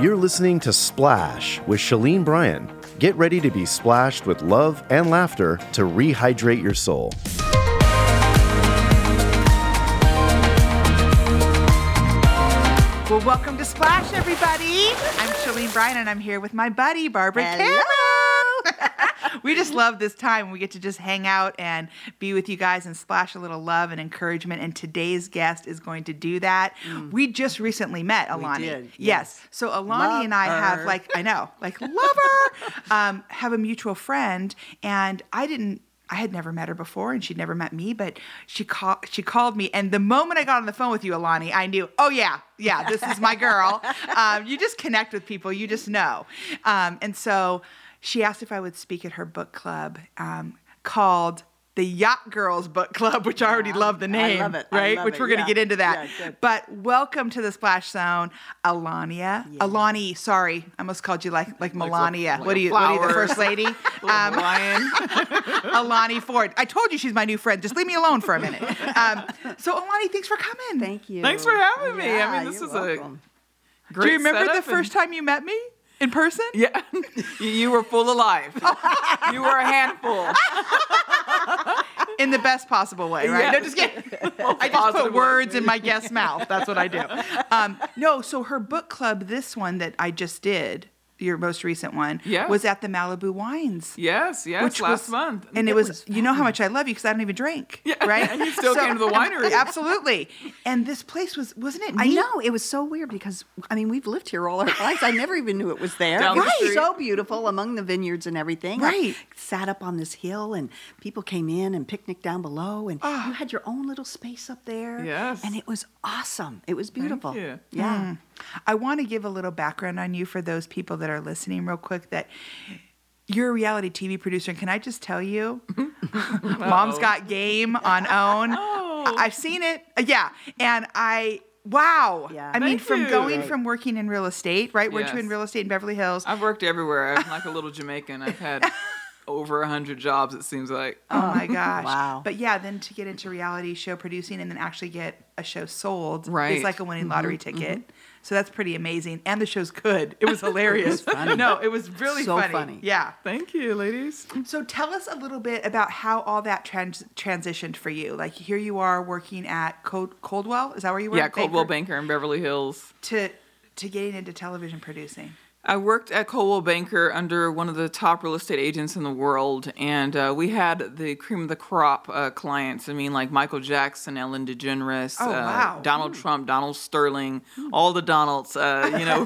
You're listening to Splash with Shelene Bryan. Get ready to be splashed with love and laughter to rehydrate your soul. Well, welcome to Splash, everybody. I'm Shelene Bryan, and I'm here with my buddy, Barbara Hello. Cameron. we just love this time we get to just hang out and be with you guys and splash a little love and encouragement. And today's guest is going to do that. We just recently met Alani. did, Yes. yes. So Alani Love and I have like I know, like love her. um, have a mutual friend, and I didn't. I had never met her before, and she'd never met me. But she called. She called me, and the moment I got on the phone with you, Alani, I knew. Oh yeah, yeah, this is my girl. um, you just connect with people. You just know. Um, and so she asked if I would speak at her book club um, called. The Yacht Girls Book Club, which I already love the I name, love it. I right? love which it, we're going to yeah. get into that. Yeah. But welcome to the Splash Zone, Alania. Alani, sorry, I almost called you like like Melania. like what are you? What are you, the first lady? Um, lion. Alani Ford. I told you she's my new friend. Just leave me alone for a minute. Um, so Alani, thanks for coming. Thank you. Thanks for having me. I mean, this you're is a welcome. Great Do you remember the setup first and- time you met me in person? Yeah, you, you were full of life. you were a handful. In the best possible way, right? No, just kidding. I just put words in my guest's mouth. That's what I do. Um, no, so her book club, this one that I just did, your most recent one, Yes. was at the Malibu Wines. Yes, yes, which last was, month. and it, It was, was you know how much I love you because I don't even drink, Yeah, right? and you still came to the winery. absolutely. And this place was, wasn't it? I know it was so weird because I mean we've lived here all our lives. I never even knew it was there. Down it the was street. so beautiful among the vineyards and everything. I Right. sat up on this hill and people came in and picnicked down below and Ah. you had your own little space up there. Yes. And it was awesome. It was beautiful. Yeah. I want to give a little background on you for those people that are listening, real quick. That you're a reality TV producer, and can I just tell you, Mom's Got Game on OWN. Oh. I've seen it, Uh, yeah, and I. Wow. Yeah. I mean, Thank from you. going Right. from working in real estate, right? Weren't you Yes. in real estate in Beverly Hills? I've worked everywhere. I'm like a little Jamaican. I've had over a hundred jobs. It seems like. Oh my gosh. Wow. But yeah, then to get into reality show producing and then actually get a show sold Right. is like a winning lottery ticket. So that's pretty amazing. And the show's good. It was hilarious. funny. No, it was really So funny. funny. Yeah. Thank you, ladies. So tell us a little bit about how all that trans- transitioned for you. Like here you are working at Cold- Coldwell. Is that where you were? Yeah, Coldwell Banker? Banker in Beverly Hills. To to getting into television producing. I worked at Coldwell Banker under one of the top real estate agents in the world, and uh, we had the cream of the crop uh, clients. I mean, like Michael Jackson, Ellen DeGeneres, Oh, uh, wow. Donald Trump, Donald Sterling, all the Donalds. Uh, you know,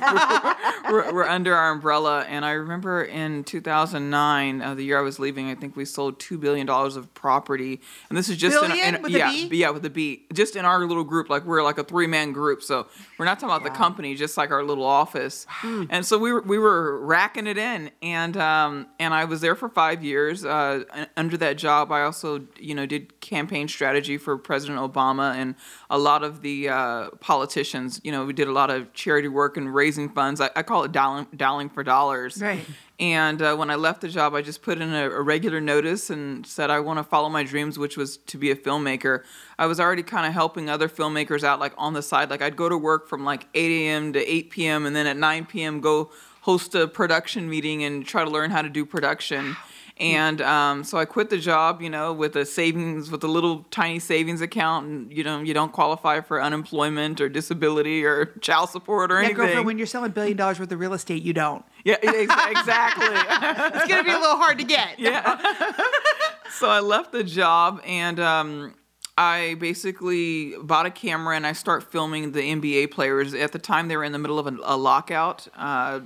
were, were, were under our umbrella. And I remember in 2009, uh, the year I was leaving, I think we sold two billion dollars of property, and this is just Billion in, in with a yeah, B? yeah, with a B, just in our little group. Like we're like a three man group, so we're not talking about the company, just like our little office. And so we we were racking it in, and um, and I was there for five years. Uh, under that job, I also you know did campaign strategy for President Obama and a lot of the uh, politicians. You know, we did a lot of charity work and raising funds. I, I call it dialing, dialing for dollars. Right. And uh, when I left the job, I just put in a, a regular notice and said I want to follow my dreams, which was to be a filmmaker. I was already kind of helping other filmmakers out, like on the side. Like I'd go to work from like 8 a.m. to 8 p.m. and then at 9 p.m. go host a production meeting and try to learn how to do production. And um, so I quit the job, you know, with a savings, with a little tiny savings account, and you know, you don't qualify for unemployment or disability or child support or Yeah, anything. girlfriend, when you're selling billion dollars worth of real estate, you don't. Yeah, ex- exactly. It's gonna be a little hard to get. yeah. so I left the job and um, I basically bought a camera and I start filming the NBA players. At the time, they were in the middle of a, a lockout. Uh,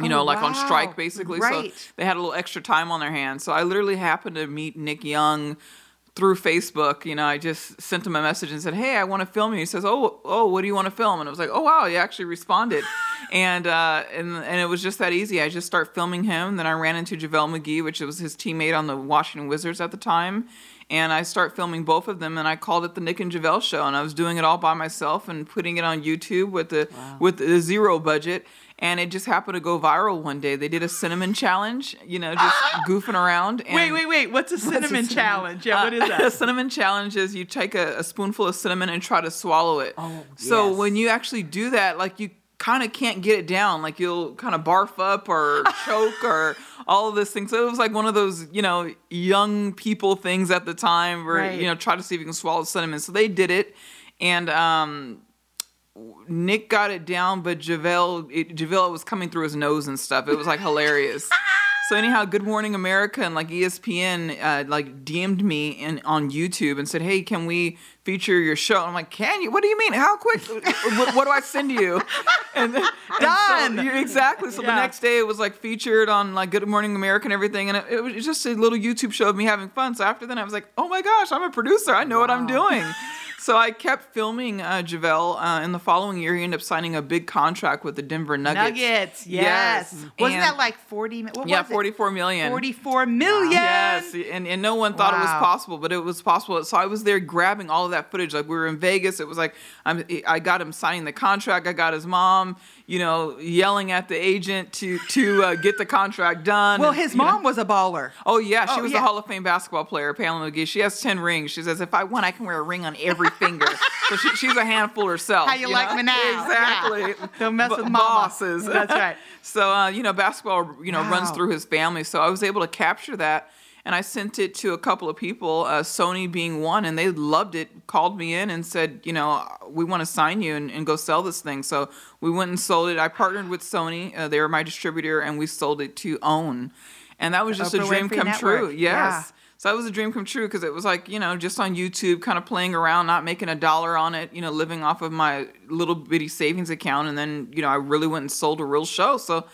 you Oh, know, like on strike, basically. Right. So they had a little extra time on their hands. So I literally happened to meet Nick Young through Facebook. You know, I just sent him a message and said, "Hey, I want to film you." He says, "Oh, oh, what do you want to film?" And I was like, "Oh, wow, he actually responded." and uh, and and it was just that easy. I just start filming him. Then I ran into JaVale McGee, which was his teammate on the Washington Wizards at the time. And I start filming both of them, and I called it the Nick and JaVale Show, and I was doing it all by myself and putting it on YouTube with the with the zero budget and it just happened to go viral one day. They did a cinnamon challenge, you know, just goofing around. And Wait, wait, wait. What's a cinnamon cinnamon? challenge? Yeah, what is uh, that? a cinnamon challenge is you take a, a spoonful of cinnamon and try to swallow it. Oh, so yes. when you actually do that, like you kind of can't get it down. Like you'll kind of barf up or choke or all of this thing. So it was like one of those, you know, young people things at the time where, Right. you know, try to see if you can swallow cinnamon. So they did it. And um, Nick got it down, but JaVale, it, was coming through his nose and stuff. It was like hilarious. So anyhow, Good Morning America and like ESPN uh, like DM'd me in on YouTube and said, "Hey, can we feature your show?" I'm like, "Can you? What do you mean? How quick? what, what do I send you?" And, and so- Done. yeah, exactly. So the next day it was like featured on like Good Morning America and everything, and it, it was just a little YouTube show of me having fun. So after then, I was like, "Oh my gosh, I'm a producer. I know what I'm doing." So I kept filming uh, JaVale. Uh, in the following year, he ended up signing a big contract with the Denver Nuggets. Nuggets, yes. Wasn't And- that like 40? What yeah, was it? 44 million. 44 million. Yes, and, and no one thought it was possible, but it was possible. So I was there grabbing all of that footage. Like we were in Vegas. It was like I'm, I got him signing the contract. I got his mom, you know, yelling at the agent to to uh, get the contract done. Well, And, his you know- mom was a baller. Oh yeah, she Oh, was yeah. a Hall of Fame basketball player, Pamela McGee. She has ten rings. She says if I won, I can wear a ring on every finger. so she, she's a handful herself. How you like know? me now? Exactly. Yeah. Don't mess B- with mama. bosses. That's right. so uh, you know, basketball, you know, runs through his family. So I was able to capture that. And I sent it to a couple of people, uh, Sony being one, and they loved it. Called me in and said, you know, we want to sign you and, and go sell this thing. So we went and sold it. I partnered with Sony; uh, they were my distributor, and we sold it to Own. And that was just a dream Winfrey come Network. true. Yes. Yeah. So that was a dream come true because it was like, you know, just on YouTube, kind of playing around, not making a dollar on it, you know, living off of my little bitty savings account. And then, you know, I really went and sold a real show. So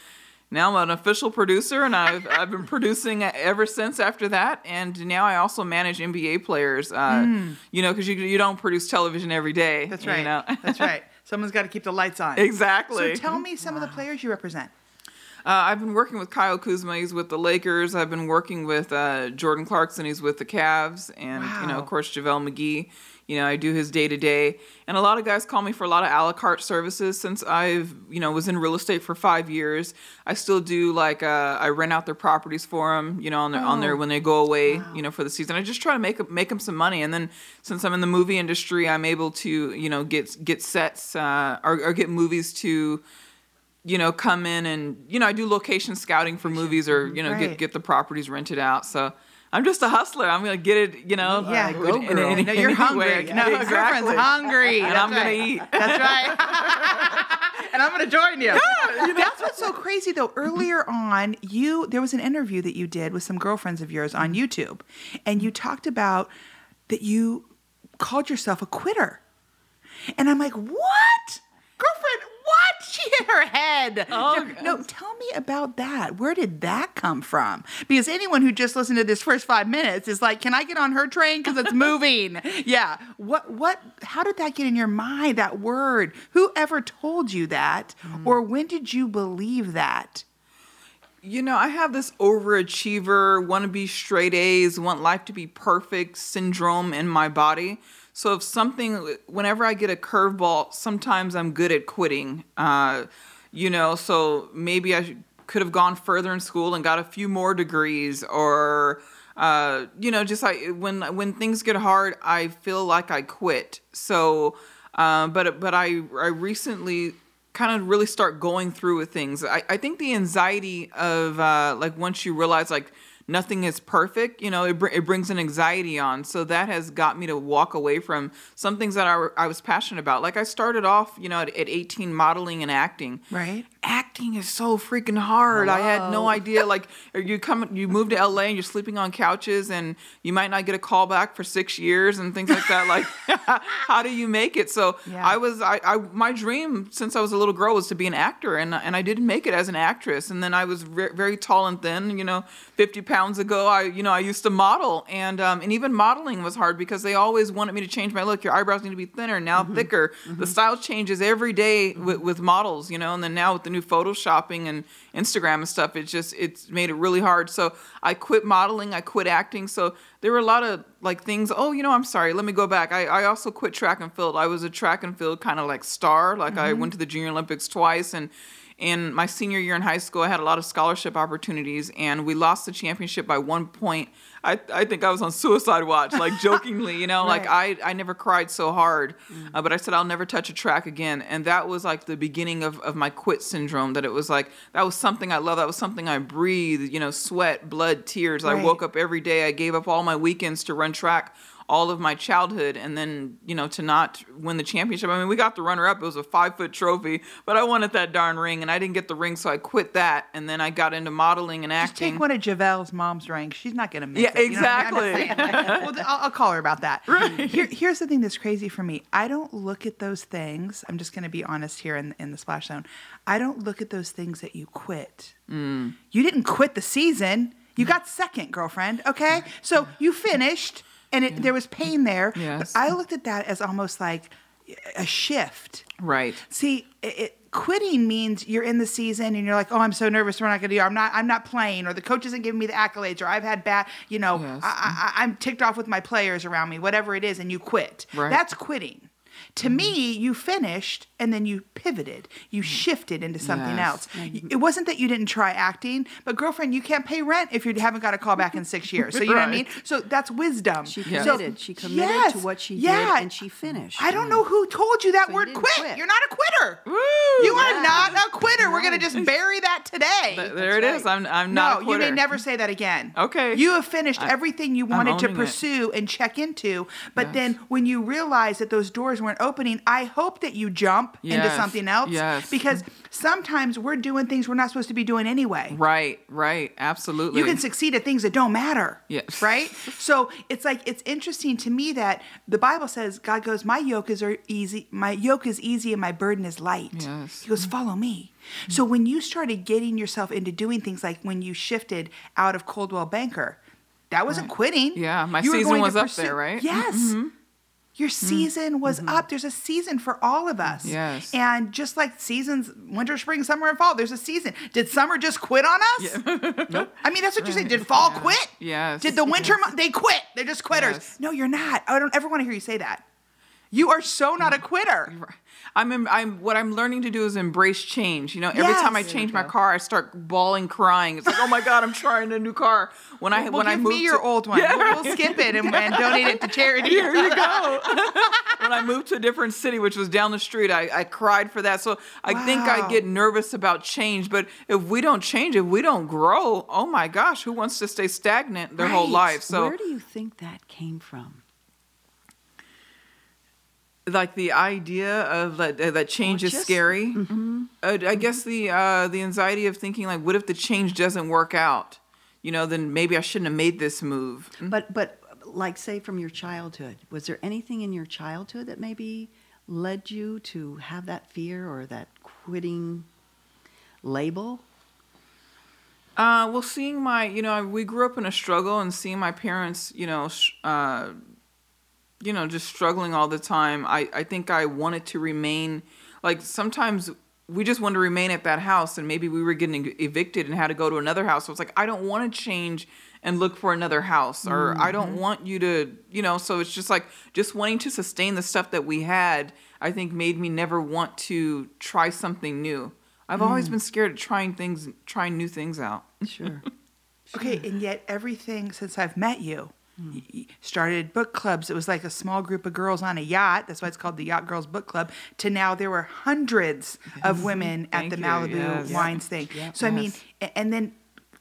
now I'm an official producer and I've, I've been producing ever since after that. And now I also manage NBA players, uh, you know, because you, you don't produce television every day. That's you right. know? That's right. Someone's got to keep the lights on. exactly. So tell me some of the players you represent. Uh, I've been working with Kyle Kuzma. He's with the Lakers. I've been working with uh, Jordan Clarkson. He's with the Cavs, and you know, of course, JaVale McGee. You know, I do his day to day, and a lot of guys call me for a lot of a la carte services. Since I've you know was in real estate for five years, I still do like uh, I rent out their properties for them. You know, on their on their when they go away. You know, for the season. I just try to make make them some money, and then since I'm in the movie industry, I'm able to you know get get sets uh, or, or get movies to you know, come in and you know, I do location scouting for movies or you know, Right. get get the properties rented out. So I'm just a hustler. I'm gonna get it, you know. Yeah, uh, go in- in- girl. in No, you're any way hungry. can. No, her exactly. girlfriend's hungry. and That's I'm gonna eat. That's right. and I'm going to join you. That's what's so crazy though. Earlier on, you there was an interview that you did with some girlfriends of yours on YouTube, and you talked about that you called yourself a quitter. And I'm like, what? Girlfriend, what? She hit her head. Oh, no, tell me about that. Where did that come from? Because anyone who just listened to this first five minutes is like, can I get on her train? Because it's moving. yeah. What, what, how did that get in your mind, that word? Who ever told you that? Hmm. Or when did you believe that? You know, I have this overachiever, want to be straight A's, want life to be perfect syndrome in my body. So if something, whenever I get a curveball, sometimes I'm good at quitting. Uh, you know, so maybe I could have gone further in school and got a few more degrees, or uh, you know, just like when when things get hard, I feel like I quit. So, uh, but but I I recently kind of really start going through with things. I, I think the anxiety of uh, like once you realize like nothing is perfect, you know, it, br- it brings an anxiety on. So that has got me to walk away from some things that I, I was passionate about. Like I started off, you know, at, at 18 modeling and acting. Right. Acting is so freaking hard. I had no idea. Like you come, you move to LA and you're sleeping on couches, and you might not get a call back for six years and things like that. Like, how do you make it? So Yeah. I was, I, I, my dream since I was a little girl was to be an actor, and and I didn't make it as an actress. And then I was ve- very tall and thin. You know, 50 pounds ago, I, you know, I used to model, and um, and even modeling was hard because they always wanted me to change my look. Your eyebrows need to be thinner, now thicker. The style changes every day with, with models, you know. And then now with the new photoshopping and Instagram and stuff, it's just it's made it really hard. So I quit modeling, I quit acting. So there were a lot of like things. Oh, you know, I'm sorry. Let me go back. I, I also quit track and field. I was a track and field kind of like star. Like I mm-hmm. went to the Junior Olympics twice and. In my senior year in high school, I had a lot of scholarship opportunities, and we lost the championship by one point I, I think I was on suicide watch, like jokingly, you know, like I, I never cried so hard, uh, but I said I'll never touch a track again. And that was like the beginning of, of my quit syndrome, that it was like, that was something I love. That was something I breathed, you know, sweat, blood, tears. I woke up every day. I gave up all my weekends to run track all of my childhood and then you know to not win the championship i mean we got the runner up it was a five foot trophy but i wanted that darn ring and i didn't get the ring so i quit that and then i got into modeling and acting Just take one of JaVale's mom's rings. She's not to miss Yeah, it. You know I mean? Exactly. well, I'll, I'll call her about that. Here, here's the thing that's crazy for me. I don't look at those things. I'm just to be honest here in, in the splash zone. I don't look at those things that you quit. Mm. You didn't quit the season. You got second, girlfriend. Okay, so you finished, and it, there was pain there. Yes. But I looked at that as almost like a shift. right See, it, it, quitting means you're in the season and you're like, oh, I'm so nervous. We're not going to do. I'm not. I'm not playing, or the coach isn't giving me the accolades, or I've had bad. You know, Yes. I, I, I'm ticked off with my players around me. Whatever it is, and you quit. Right. That's quitting. To me, mm. you finished and then you pivoted. You mm. shifted into something Yes. else. Mm. It wasn't that you didn't try acting, but girlfriend, you can't pay rent if you haven't got a call back in six years. So you know what I mean? So that's wisdom. She committed. So- she committed yes, to what she yeah. did, and she finished. I don't know who told you that So word didn't quit. quit. You're not a quitter. Woo! You are not a quitter. We're gonna just bury that today. Th- there it is. I'm I'm not. no, you may never say that again. Okay. You have finished everything you wanted to owning it. pursue and check into. But Yes. then when you realize that those doors weren't opening, I hope that you jump into something else. Yes. Because sometimes we're doing things we're not supposed to be doing anyway. Right. Right. Absolutely. You can succeed at things that don't matter. Yes. Right? So it's like it's interesting to me that the Bible says God goes, My yoke is easy, my yoke is easy and my burden is light. Yes. He goes, Follow me. So when you started getting yourself into doing things like when you shifted out of Coldwell Banker, that wasn't quitting. Yeah, my You season was up pursue- there, right? Mm-hmm. Yes. Your mm-hmm. season was mm-hmm. up. There's a season for all of us. Yes. And just like seasons, winter, spring, summer, and fall, there's a season. Did summer just quit on us? nope. I mean, that's what you're saying. Did fall quit? Yes. Did the winter, mo- they quit. They're just quitters. Yes. No, you're not. I don't ever want to hear you say that. You are so not a quitter. I'm, I'm what I'm learning to do is embrace change. You know, every time I change my car, I start bawling, crying. It's like, oh my god, I'm trying a new car. When I Well, when I give moved me your to, old one. We'll, we'll skip it and, and donate it to charity. Here you go. when I moved to a different city, which was down the street, I, I cried for that. So I think I get nervous about change. But if we don't change, if we don't grow, oh my gosh, who wants to stay stagnant their whole life? So Where do you think that came from? Like the idea of that uh, that change is scary. Uh, I guess the uh, the anxiety of thinking like, what if the change doesn't work out? You know, then maybe I shouldn't have made this move. But but like say from your childhood, was there anything in your childhood that maybe led you to have that fear or that quitting label? Uh, well, seeing my, you know, we grew up in a struggle, and seeing my parents, you know, uh, you know, just struggling all the time. I, I think I wanted to remain, like sometimes we just wanted to remain at that house, and maybe we were getting evicted and had to go to another house. So it's like I don't want to change and look for another house, or I don't mm-hmm. want you to, you know. So it's just like just wanting to sustain the stuff that we had. I think made me never want to try something new. I've always mm. been scared of trying things, trying new things out. Sure. Okay, and yet everything since I've met you, started book clubs. It was like a small group of girls on a yacht. That's why it's called the Yacht Girls Book Club. To now there were hundreds of women at the you, Malibu yes. Wines thing. So I mean, and then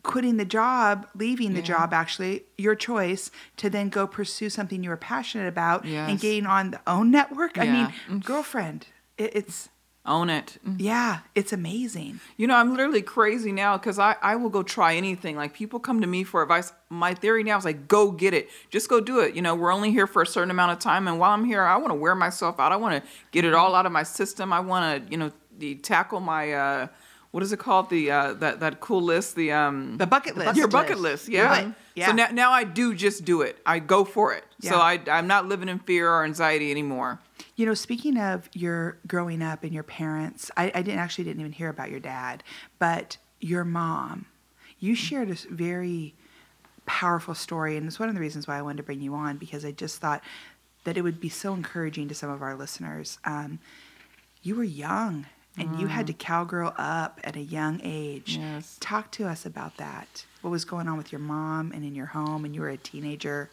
quitting the job, leaving the job actually, your choice to then go pursue something you were passionate about and Yes. getting on the own network. I mean, mm. girlfriend, it, it's Own it. yeah, it's amazing. You know, I'm literally crazy now because I, I will go try anything. Like people come to me for advice. My theory now is like, go get it. Just go do it. You know, we're only here for a certain amount of time. And while I'm here, I want to wear myself out. I want to get it all out of my system. I want to, you know, the, tackle my, uh, what is it called? The, uh, that, that cool list. The, um, The bucket list. your bucket list. list. Yeah. Do. Yeah. So now, now I do just do it. I go for it. So I, I'm not living in fear or anxiety anymore. You know, speaking of your growing up and your parents, I, I didn't actually didn't even hear about your dad, but your mom. You shared a very powerful story, and it's one of the reasons why I wanted to bring you on because I just thought that it would be so encouraging to some of our listeners. Um, you were young and you had to cowgirl up at a young age. Yes. Talk to us about that. What was going on with your mom and in your home, and you were a teenager.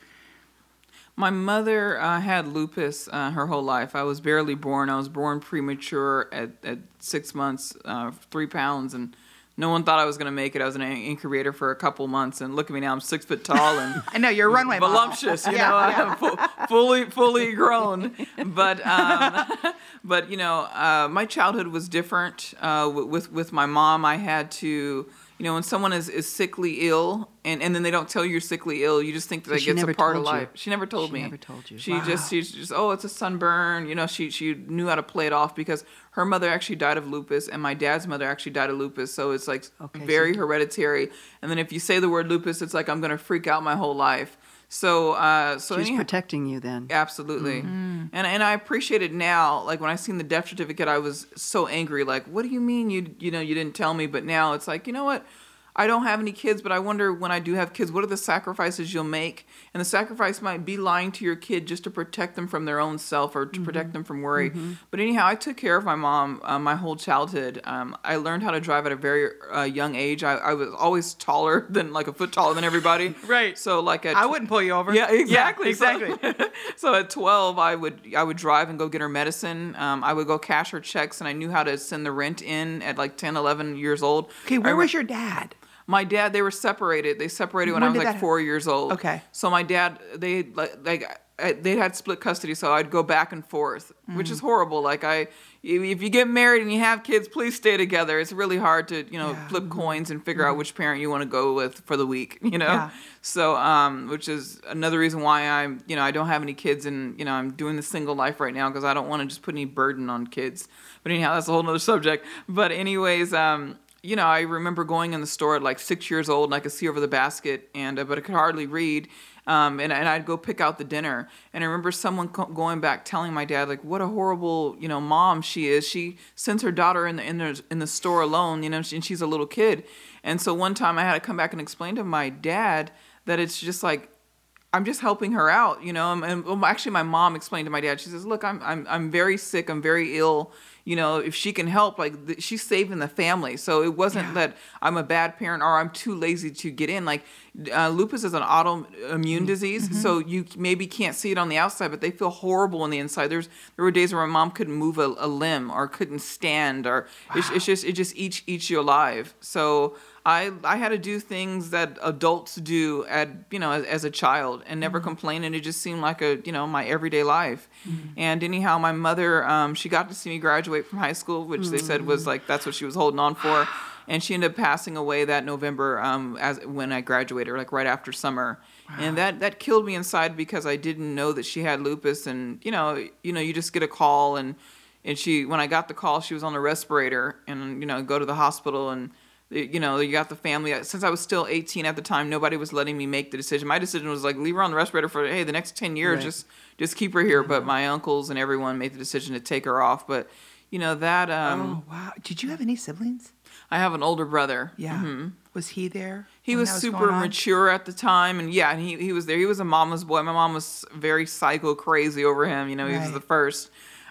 My mother uh, had lupus uh, her whole life. I was barely born. I was born premature at, at six months, uh, three pounds, and no one thought I was going to make it. I was in an incubator for a couple months, and look at me now. I'm six foot tall and I know you're runway model. voluptuous. You know, yeah. I'm fu- fully fully grown. But um, but you know, uh, my childhood was different. Uh, with with my mom, I had to. You know, when someone is, is sickly ill and, and then they don't tell you you're sickly ill, you just think that So that gets a part of told you. life. She never told She me. She never told you. She just she's just oh it's a sunburn. You know she she knew how to play it off because her mother actually died of lupus and my dad's mother actually died of lupus. So it's like Okay, so- very hereditary. And then if you say the word lupus, it's like I'm gonna freak out my whole life. So uh so She's anyhow- protecting you then. Absolutely. Mm-hmm. And and I appreciate it now. Like when I seen the death certificate, I was so angry. Like, what do you mean you you know you didn't tell me? But now it's like, you know what? I don't have any kids, but I wonder when I do have kids, what are the sacrifices you'll make? And the sacrifice might be lying to your kid just to protect them from their own self or to Mm-hmm. protect them from worry. But anyhow, I took care of my mom uh, my whole childhood. Um, I learned how to drive at a very uh, young age. I, I was always taller than like a foot taller than everybody. Right. So like at I wouldn't pull you over. yeah, exactly. So- exactly. So, at 12, I would I would drive and go get her medicine. Um, I would go cash her checks, and I knew how to send the rent in at like 10, 11 years old. okay, I where re- was your dad? My dad? They were separated. They separated when, When I was like four years old. Okay. So my dad, they like like I- they had split custody, so I'd go back and forth, which Mm. is horrible. Like I, if you get married and you have kids, please stay together. It's really hard to you know Yeah. Mm-hmm. flip coins and figure out which parent you want to go with for the week. You know. Yeah. So, um, which is another reason why I'm, you know, I don't have any kids and, you know, I'm doing the single life right now because I don't want to just put any burden on kids. But anyhow, that's a whole nother subject. But anyways, um, you know, I remember going in the store at like six years old and I could see over the basket and, uh, but I could hardly read. Um, and, and I'd go pick out the dinner. And I remember someone co- going back telling my dad, like, what a horrible, you know, mom she is. She sends her daughter in the, in the, in the store alone, you know, and she's a little kid. And so one time I had to come back and explain to my dad that it's just like I'm just helping her out, you know. And, and actually, my mom explained to my dad. She says, "Look, I'm I'm I'm very sick. I'm very ill. You know, if she can help, like th- she's saving the family. So it wasn't Yeah. that I'm a bad parent or I'm too lazy to get in. Like uh, lupus is an autoimmune disease, so you maybe can't see it on the outside, but they feel horrible on the inside. There's there were days where my mom couldn't move a, a limb or couldn't stand, or it's, it's just it just eats eats you alive. So. I I had to do things that adults do at you know as, as a child and never complain and it just seemed like a you know my everyday life. And anyhow, my mother um, she got to see me graduate from high school, which they said was like that's what she was holding on for. And she ended up passing away that November um, as when I graduated, like right after summer. And that that killed me inside because I didn't know that she had lupus and you know you know you just get a call and and she when I got the call she was on a respirator and you know go to the hospital and you know, you got the family. Since I was still 18 at the time, nobody was letting me make the decision. My decision was like, leave her on the respirator for hey, the next 10 years, Right. just just keep her here. But my uncles and everyone made the decision to take her off. But you know that um, oh wow! Did you have any siblings? I have an older brother. Yeah. Mhm. Was he there? He when was, super mature at the time, and yeah, and he he was there. He was a mama's boy. My mom was very psycho crazy over him. You know, he was the first.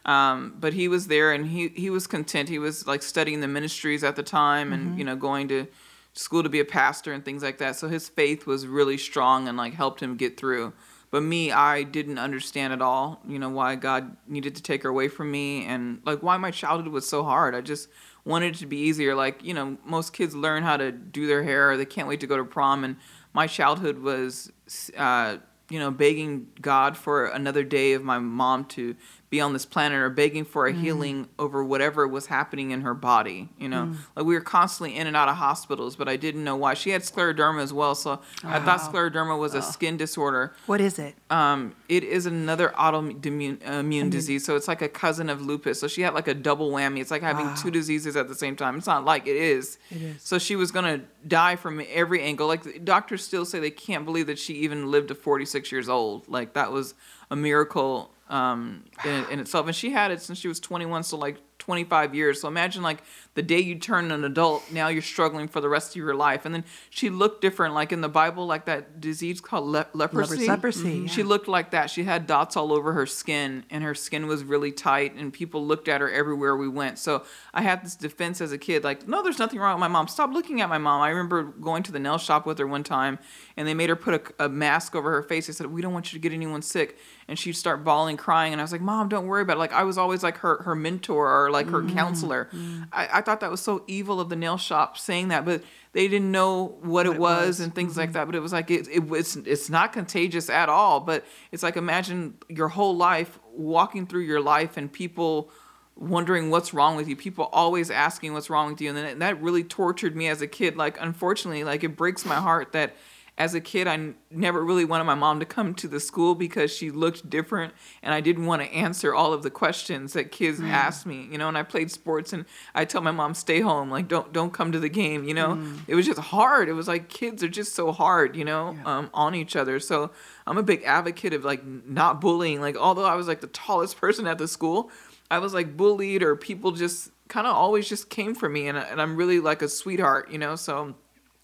Um, but he was there, and he he was content. He was like studying the ministries at the time, and Mm-hmm. you know, going to school to be a pastor and things like that. So his faith was really strong and like helped him get through. But me, I didn't understand at all, you know, why God needed to take her away from me and like why my childhood was so hard. I just wanted it to be easier. Like, you know, most kids learn how to do their hair, or they can't wait to go to prom. And my childhood was, uh, you know, begging God for another day of my mom to be on this planet or begging for a healing over whatever was happening in her body. You know, like we were constantly in and out of hospitals, but I didn't know why. She had scleroderma as well, so I thought scleroderma was a skin disorder. What is it? Um, it is another autoimmune immune disease, so it's like a cousin of lupus. So she had like a double whammy. It's like having two diseases at the same time. It's not like it is. It is. So she was gonna die from every angle. Like doctors still say they can't believe that she even lived to 46 years old. Like that was a miracle um, in, in itself. And she had it since she was 21, so like 25 years. So imagine like the day you turn an adult, now you're struggling for the rest of your life. And then she looked different, like in the Bible, like that disease called le- leprosy. Leprosy, yeah. She looked like that. She had dots all over her skin, and her skin was really tight, and people looked at her everywhere we went. So I had this defense as a kid, like, no, there's nothing wrong with my mom. Stop looking at my mom. I remember going to the nail shop with her one time, and they made her put a, a mask over her face. They said, we don't want you to get anyone sick. And she'd start bawling, crying, and I was like, Mom, don't worry about it. Like I was always like her her mentor or like her mm-hmm. counselor. Mm-hmm. I, I thought that was so evil of the nail shop saying that, but they didn't know what, it, it was, was. and things like mm-hmm. that. But it was like it, it was it's not contagious at all. But it's like imagine your whole life walking through your life and people wondering what's wrong with you people always asking what's wrong with you and then that really tortured me as a kid like unfortunately like it breaks my heart that as a kid, I n- never really wanted my mom to come to the school because she looked different, and I didn't want to answer all of the questions that kids asked me. You know, and I played sports, and I tell my mom, "Stay home, like don't don't come to the game." You know, it was just hard. It was like kids are just so hard, you know, um, on each other. So I'm a big advocate of like not bullying. Like although I was like the tallest person at the school, I was like bullied, or people just kind of always just came for me, and and I'm really like a sweetheart, you know, so.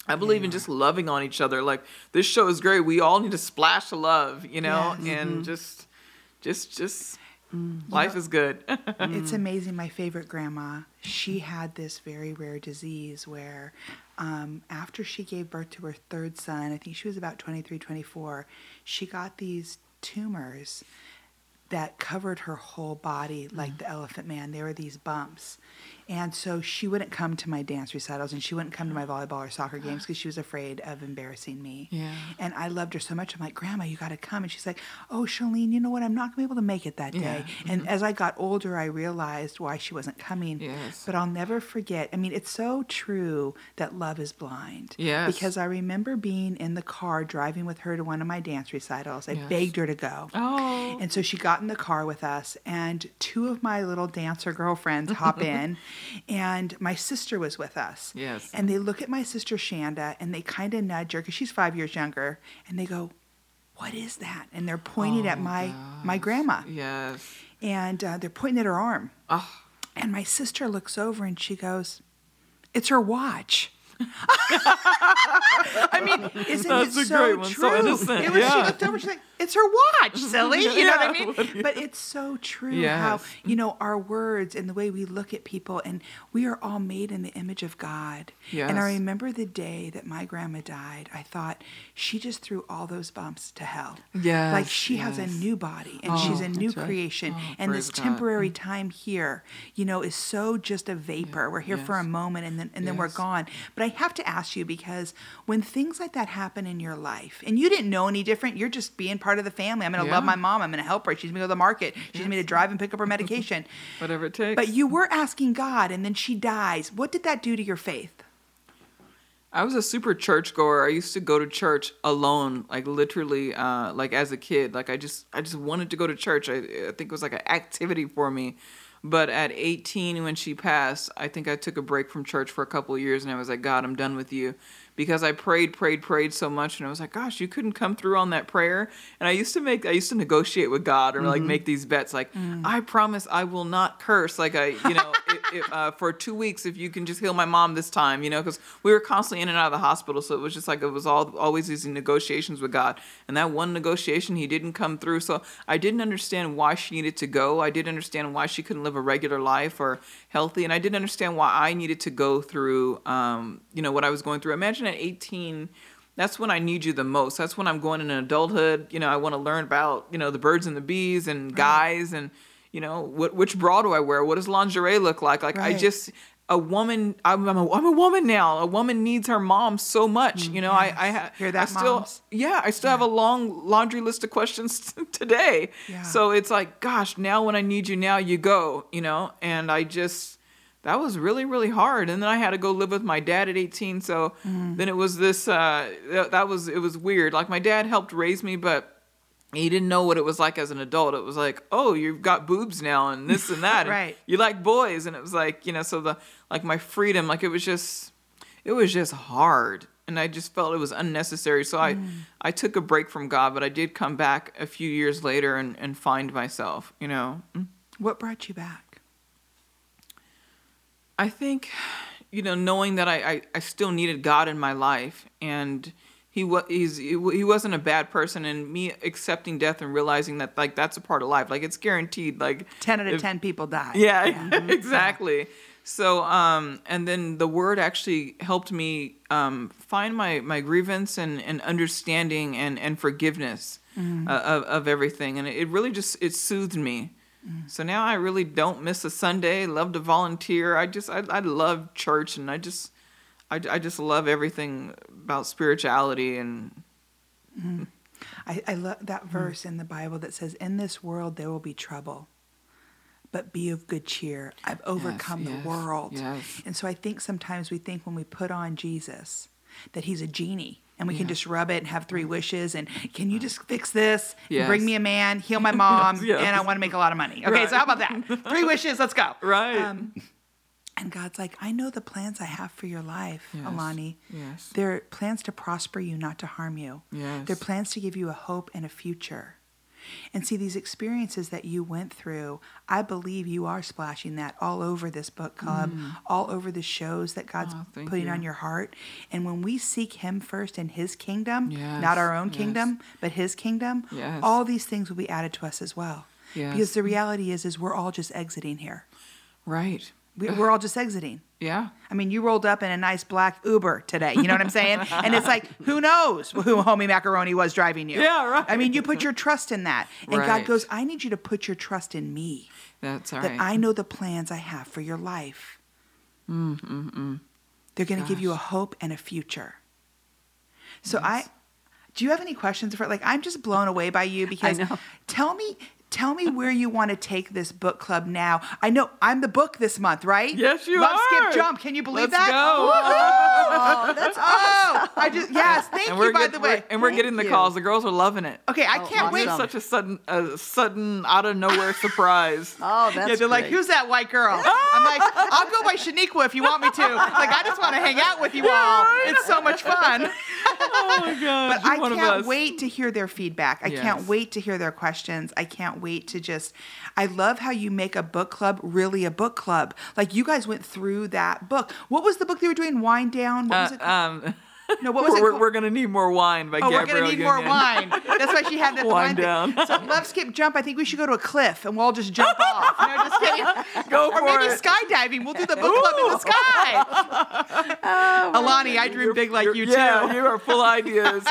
I believe in just loving on each other. Like this show is great. We all need a splash of love, you know, Yes. and mm-hmm. just, just, just, mm-hmm. life is good. It's amazing. My favorite grandma, she had this very rare disease where um, after she gave birth to her third son, I think she was about 23, 24, she got these tumors that covered her whole body like mm. the elephant man. There were these bumps. And so she wouldn't come to my dance recitals and she wouldn't come to my volleyball or soccer games because she was afraid of embarrassing me. Yeah. And I loved her so much. I'm like, Grandma, you got to come. And she's like, Oh, Charlene, you know what? I'm not going to be able to make it that day. Yeah. And as I got older, I realized why she wasn't coming. Yes. But I'll never forget. I mean, it's so true that love is blind. Yes. Because I remember being in the car driving with her to one of my dance recitals. I Yes. begged her to go. oh, And so she got in the car with us, and two of my little dancer girlfriends hop in, and my sister was with us. Yes. And they look at my sister Shanda, and they kind of nudge her because she's five years younger, and they go, "What is that?" And they're pointing at Oh, my my grandma, yes. and uh, they're pointing at her arm. Oh, And my sister looks over and she goes, "It's her watch." I mean, isn't That's it a so true? so It was, She looked over. She's like, "It's her watch, silly." You know what I mean? what But it's so true how you know our words and the way we look at people, and we are all made in the image of God. Yes. And I remember the day that my grandma died. I thought she just threw all those bumps to hell. Yes, like she has a new body and she's oh, a new right. creation, Oh, and this God. temporary mm. time here, you know, is so just a vapor. We're here for a moment and then and then we're gone. But I have to ask you because when things like that happen in your life, and you didn't know any different, you're just being part of the family. I'm going to love my mom. I'm going to help her. She's going to go to the market. She's going to drive and pick up her medication. whatever it takes. but you were asking God, and then she dies. What did that do to your faith? I was a super churchgoer. I used to go to church alone, like literally, uh, like as a kid. Like I just, I just wanted to go to church. I, I think it was like an activity for me. But at 18, when she passed, I think I took a break from church for a couple of years, and I was like, God, I'm done with you, because I prayed, prayed, prayed so much, and I was like, Gosh, you couldn't come through on that prayer. And I used to make, I used to negotiate with God or like make these bets, like I promise I will not curse, like I, you know, if, if, uh, for two weeks if you can just heal my mom this time, you know, because we were constantly in and out of the hospital, so it was just like it was all always these negotiations with God. And that one negotiation, He didn't come through, so I didn't understand why she needed to go. I didn't understand why she couldn't live a regular life or healthy, and I didn't understand why I needed to go through, um, you know, what I was going through. Imagine at 18 that's when I need you the most. That's when I'm going in adulthood. You know, I want to learn about, you know, the birds and the bees and guys and, you know, what which bra do I wear? What does lingerie look like? Like I just a woman I'm, I'm, a, I'm a woman now. A woman needs her mom so much. You know, I mm, I, ha- Hear that, I still moms? yeah, I still have a long laundry list of questions today. Yeah. So it's like, gosh, now when I need you, now you go. You know, and I just that was really really hard. And then I had to go live with my dad at 18. So then it was this. Uh, that, that was it was weird. Like my dad helped raise me, but. He didn't know what it was like as an adult. It was like, oh, you've got boobs now and this and that. and Right. You like boys. And it was like, you know, so the, like my freedom, like it was just, it was just hard and i just felt it was unnecessary so i i took a break from god but i did come back a few years later and and find myself you know Mm. What brought you back? I think, you know, knowing that I, I, I still needed God in my life and he was he's he wasn't a bad person and me accepting death and realizing that like that's a part of life like it's guaranteed like 10 out of if- 10 people die. yeah, exactly. So, um, and then the word actually helped me um, find my, my grievance and, and understanding and, and forgiveness uh, of, of everything. And it really just, it soothed me. Mm. So now I really don't miss a Sunday, love to volunteer. I just, I, I love church and I just, I, I just love everything about spirituality and mm. I, I love that mm. verse in the Bible that says, In this world there will be trouble, but be of good cheer. I've overcome yes, the world. yes. And so I think sometimes we think when we put on Jesus that he's a genie and we can just rub it and have three wishes and can you just fix this? and Yes. Bring me a man, heal my mom, yes. and I want to make a lot of money. Okay, Right. so how about that? Three wishes, let's go. Right. Um, and God's like, I know the plans I have for your life, Yes. Alani. Yes. They're plans to prosper you, not to harm you. Yes. They're plans to give you a hope and a future. And see, these experiences that you went through, I believe you are splashing that all over this book club, all over the shows that God's Mm. Oh, putting you. on your heart. And when we seek Him first in His kingdom, Yes, not our own yes. kingdom, but His kingdom, Yes. all these things will be added to us as well. Because the reality is, is we're all just exiting here. right. We, we're all just exiting. Yeah. I mean, you rolled up in a nice black Uber today. You know what I'm saying? and it's like, who knows who Homie Macaroni was driving you? Yeah, right. I mean, you put your trust in that. And God goes, I need you to put your trust in me. That's all that right. I know the plans I have for your life. They're going to give you a hope and a future. So I, do you have any questions for like? I'm just blown away by you because know. tell me, tell me where you want to take this book club now. I know I'm the book this month, right? Yes, you Love, are. skip, jump. Can you believe Let's that? go. Oh, that's Oh, I just yes. Thank and you. we're By get- the we're- way, and we're Thank getting the you. calls. The girls are loving it. okay, I Oh, can't wait. awesome. Such a sudden, a sudden out of nowhere surprise. Oh, that's yeah, they're like, "Who's that white girl?" I'm like, "I'll go by Shaniqua if you want me to." Like, I just want to hang out with you all. It's so much fun. oh my god! But I you're one can't us. wait to hear their feedback. I can't wait to hear their questions. I can't wait to just. I love how you make a book club really a book club. Like you guys went through that book. What was the book they were doing? Wind down. What was Uh, it? um, no, what was it? we're, called? we're gonna need more wine by Oh, we're gonna need more wine. That's why she had that wine thing. down. So love, skip, jump. I think we should go to a cliff and we'll all just jump off. Just kidding. Go Or for maybe it. skydiving. We'll do the book club in the sky. Alani, I dream big like You're- yeah, too. you are full ideas.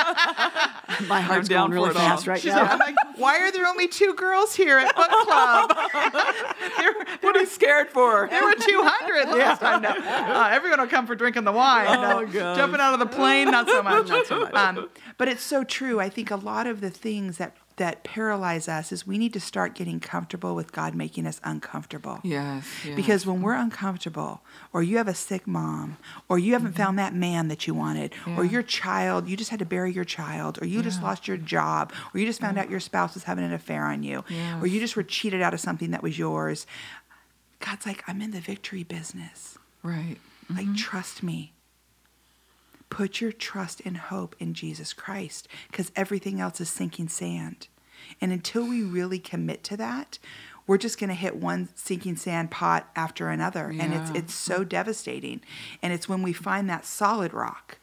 My heart's down going really it fast right She's now. like, why are there only two girls here at book club? there, what are you scared for? there were 200 last time. No. Uh, everyone will come for drinking the wine. Oh, No. Jumping out of the plane, not so much. not so much. Um, but it's so true. I think a lot of the things that that paralyze us is we need to start getting comfortable with God making us uncomfortable. Yes, yes. Because when we're uncomfortable, or you have a sick mom, or you haven't found that man that you wanted, or Mm-hmm. Your child, you just had to bury your child, or you just lost your job, or you just found out your spouse was having an affair on you, or you just were cheated out of something that was yours. God's like, I'm in the victory business. right. Like, trust me. Put your trust and hope in Jesus Christ because everything else is sinking sand. And until we really commit to that, we're just going to hit one sinking sand pot after another. And it's, it's so devastating. And it's when we find that solid rock,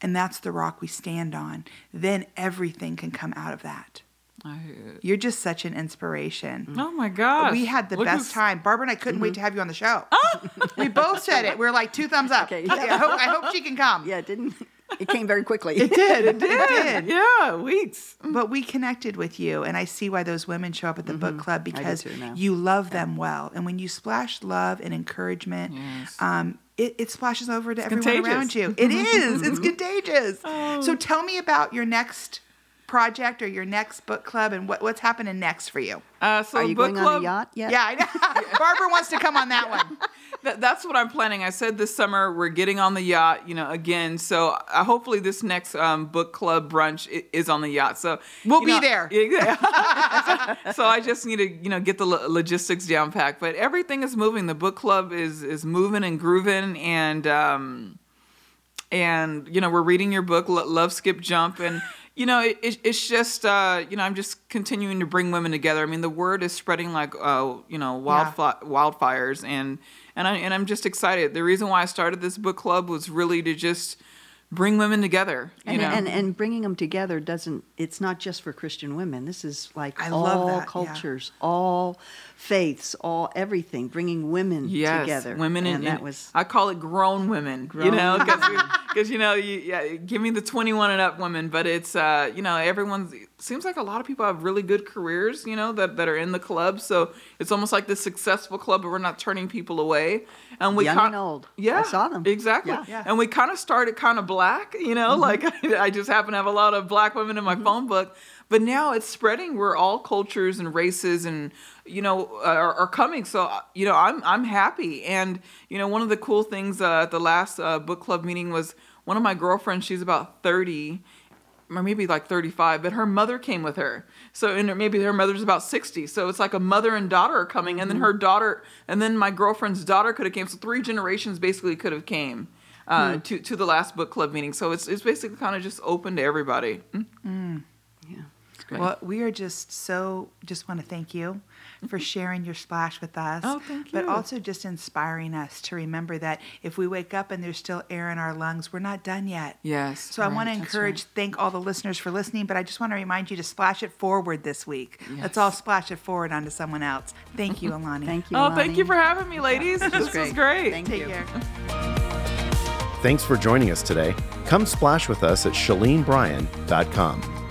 and that's the rock we stand on, then everything can come out of that. I, You're just such an inspiration. Mm. oh my gosh. We had the Look best who's- time. Barbara and I couldn't wait mm-hmm. to have you on the show. Oh! we both said it. We are like two thumbs up. Okay, I, hope, I hope she can come. Yeah, it didn't. It came very quickly. It did. It did. Yeah, weeks. Mm. But we connected with you, and I see why those women show up at the book mm-hmm. club because too now. you love them well. And when you splash love and encouragement, Yes. um, it, it splashes over to everyone contagious. around you. It is. It's mm-hmm. contagious. Oh. So tell me about your next project or your next book club and what, what's happening next for you. Uh, so Are you book going club, on a yacht yet? Yeah, I know. Barbara wants to come on that one. That, that's what I'm planning. I said this summer we're getting on the yacht, you know, again. So uh, hopefully this next um, book club brunch i- is on the yacht. So We'll be know- there. Yeah. so, so I just need to, you know, get the lo- logistics down packed. But everything is moving. The book club is is moving and grooving, and um, and you know we're reading your book, Lo- Love Skip Jump, and you know, it, it, it's just, uh, you know, I'm just continuing to bring women together. I mean, the word is spreading like, uh, you know, wildfi- wildfires, and and I and I'm just excited. The reason why I started this book club was really to just bring women together. You And, know, and and bringing them together doesn't. It's not just for Christian women. This is like I all love that, yeah. cultures, all faiths, all everything. Bringing women yes, together. women, and and, that was I call it grown women. you know, because you know, you, yeah, give me the 21 and up women, but it's uh, you know, everyone's. Seems like a lot of people have really good careers, you know, that, that are in the club. So it's almost like the successful club, but we're not turning people away. And we Young and old. Yeah, I saw them. exactly. Yeah. Yeah. And we kind of started kind of black, you know, like I, just happen to have a lot of black women in my phone book. But now it's spreading where all cultures and races and you know are, are coming. So uh, you know I'm I'm happy. And you know one of the cool things uh, at the last uh, book club meeting was one of my girlfriends. She's about thirty, or maybe like 35, but her mother came with her. So, and maybe her mother's about 60. So it's like a mother and daughter are coming, and then her daughter, and then my girlfriend's daughter could have came. So three generations basically could have came uh, to to the last book club meeting. So it's it's basically kind of just open to everybody. Mm, yeah. It's. Well, we are just so just want to thank you for mm-hmm. sharing your splash with us. Oh, thank you. But also just inspiring us to remember that if we wake up and there's still air in our lungs, we're not done yet. Yes. So I want to encourage, right. thank all the listeners for listening, but I just want to remind you to splash it forward this week. Let's all splash it forward onto someone else. Thank you, Alani. Thank you. Oh, thank you for having me, ladies. this was great. great. Thank Take you. care. Thanks for joining us today. Come splash with us at SheleneBryan.com.